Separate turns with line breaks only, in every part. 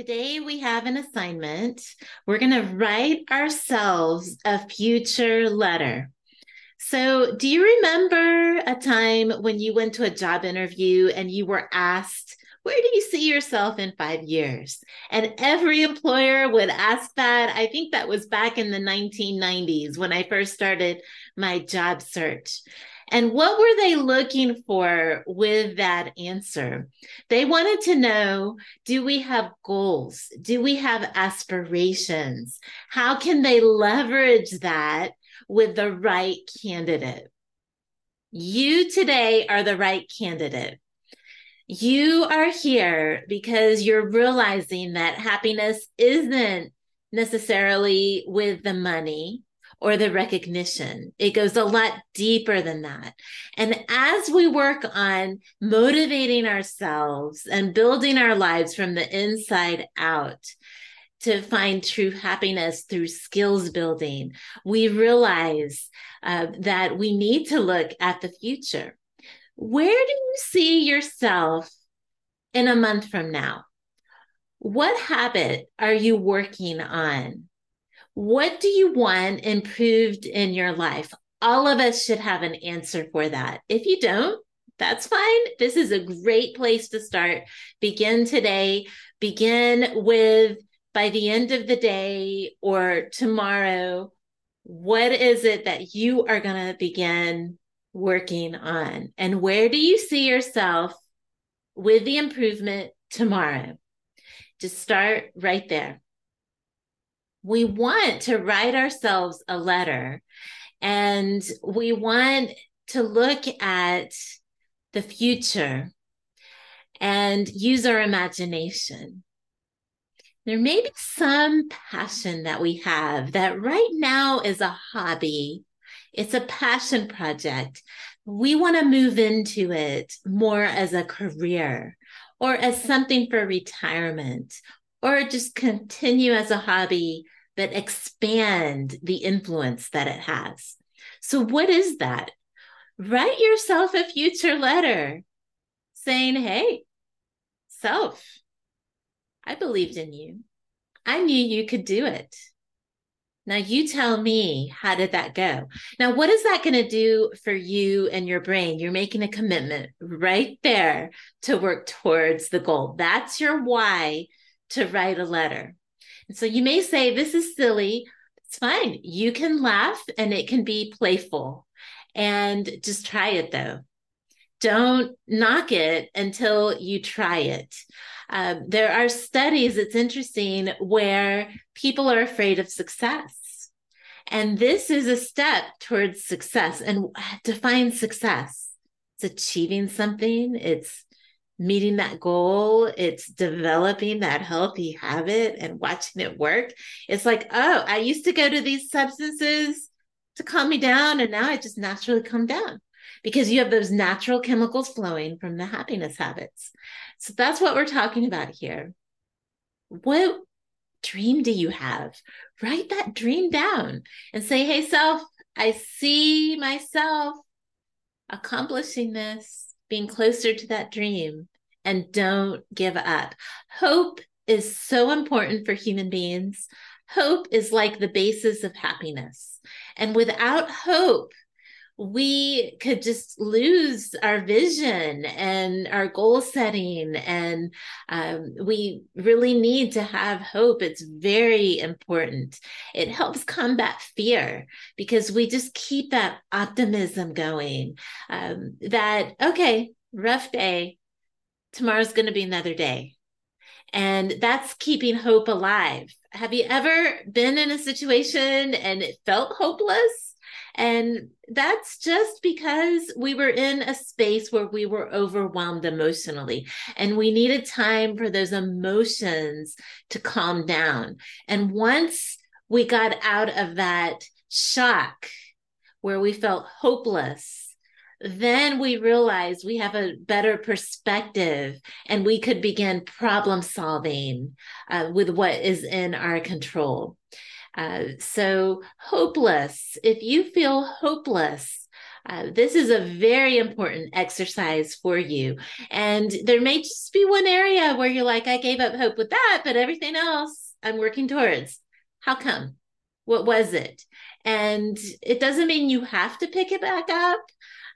Today we have an assignment. We're going to write ourselves a future letter. So, do you remember a time when you went to a job interview and you were asked, Where do you see yourself in five years? And every employer would ask that. I think that was back in the 1990s when I first started my job search. And what were they looking for with that answer? They wanted to know do we have goals? Do we have aspirations? How can they leverage that with the right candidate? You today are the right candidate. You are here because you're realizing that happiness isn't necessarily with the money or the recognition. It goes a lot deeper than that. And as we work on motivating ourselves and building our lives from the inside out, to find true happiness through skills building, we realize uh, that we need to look at the future. Where do you see yourself in a month from now? What habit are you working on? What do you want improved in your life? All of us should have an answer for that. If you don't, that's fine. This is a great place to start. Begin today. Begin with by the end of the day or tomorrow. What is it that you are going to begin working on? And where do you see yourself with the improvement tomorrow? Just start right there we want to write ourselves a letter and we want to look at the future and use our imagination. There may be some passion that we have that right now is a hobby. It's a passion project. We want to move into it more as a career or as something for retirement or just continue as a hobby, but expand the influence that it has. So, what is that? Write yourself a future letter saying, Hey, self, I believed in you. I knew you could do it. Now you tell me, how did that go? Now, what is that going to do for you and your brain? You're making a commitment right there to work towards the goal. That's your why to write a letter. And so you may say, This is silly. It's fine. You can laugh and it can be playful. And just try it though. Don't knock it until you try it. Um, there are studies, it's interesting, where people are afraid of success. And this is a step towards success. And define success it's achieving something, it's meeting that goal, it's developing that healthy habit and watching it work. It's like, oh, I used to go to these substances to calm me down, and now I just naturally calm down because you have those natural chemicals flowing from the happiness habits. So that's what we're talking about here. What dream do you have? Write that dream down and say, hey, self, I see myself accomplishing this being closer to that dream and don't give up. Hope is so important for human beings. Hope is like the basis of happiness. And without hope, we could just lose our vision and our goal setting. And um, we really need to have hope. It's very important. It helps combat fear because we just keep that optimism going. Um, that, okay, rough day, tomorrow's going to be another day. And that's keeping hope alive. Have you ever been in a situation and it felt hopeless? And that's just because we were in a space where we were overwhelmed emotionally and we needed time for those emotions to calm down. And once we got out of that shock where we felt hopeless, then we realized we have a better perspective and we could begin problem solving uh, with what is in our control. Uh, so, hopeless, if you feel hopeless, Uh, this is a very important exercise for you. And there may just be one area where you're like, I gave up hope with that, but everything else I'm working towards. How come? What was it? And it doesn't mean you have to pick it back up.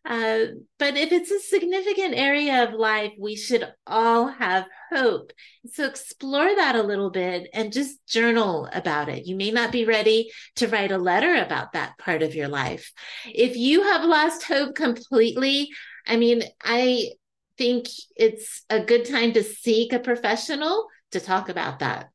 Uh, but if it's a significant area of life, we should all have hope. So explore that a little bit and just journal about it. You may not be ready to write a letter about that part of your life. If you have lost hope completely, I mean, I think it's a good time to seek a professional to talk about that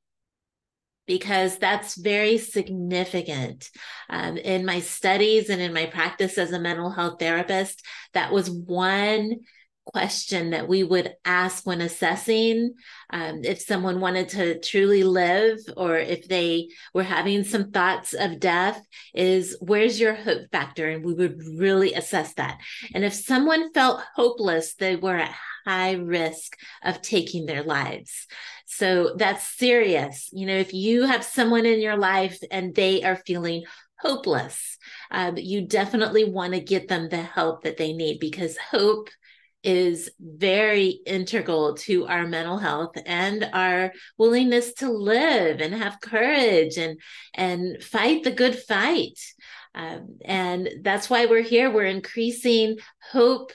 because that's very significant. Um, in my studies and in my practice as a mental health therapist, that was one question that we would ask when assessing um, if someone wanted to truly live or if they were having some thoughts of death is where's your hope factor? And we would really assess that. And if someone felt hopeless they were at high risk of taking their lives so that's serious. You know, if you have someone in your life and they are feeling hopeless, um, you definitely want to get them the help that they need because hope is very integral to our mental health and our willingness to live and have courage and and fight the good fight um, and that's why we're here we're increasing hope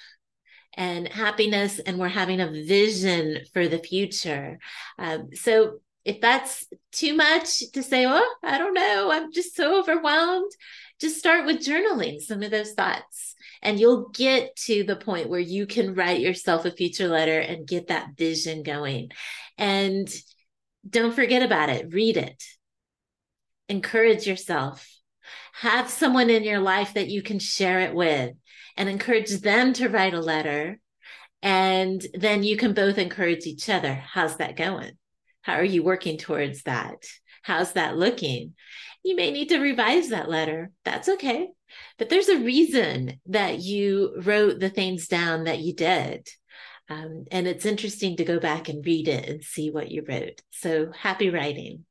and happiness, and we're having a vision for the future. Um, so if that's too much to say, oh, I don't know, I'm just so overwhelmed, just start with journaling some of those thoughts. And you'll get to the point where you can write yourself a future letter and get that vision going. And don't forget about it, read it, encourage yourself. Have someone in your life that you can share it with and encourage them to write a letter. And then you can both encourage each other. How's that going? How are you working towards that? How's that looking? You may need to revise that letter. That's okay. But there's a reason that you wrote the things down that you did. Um, and it's interesting to go back and read it and see what you wrote. So happy writing.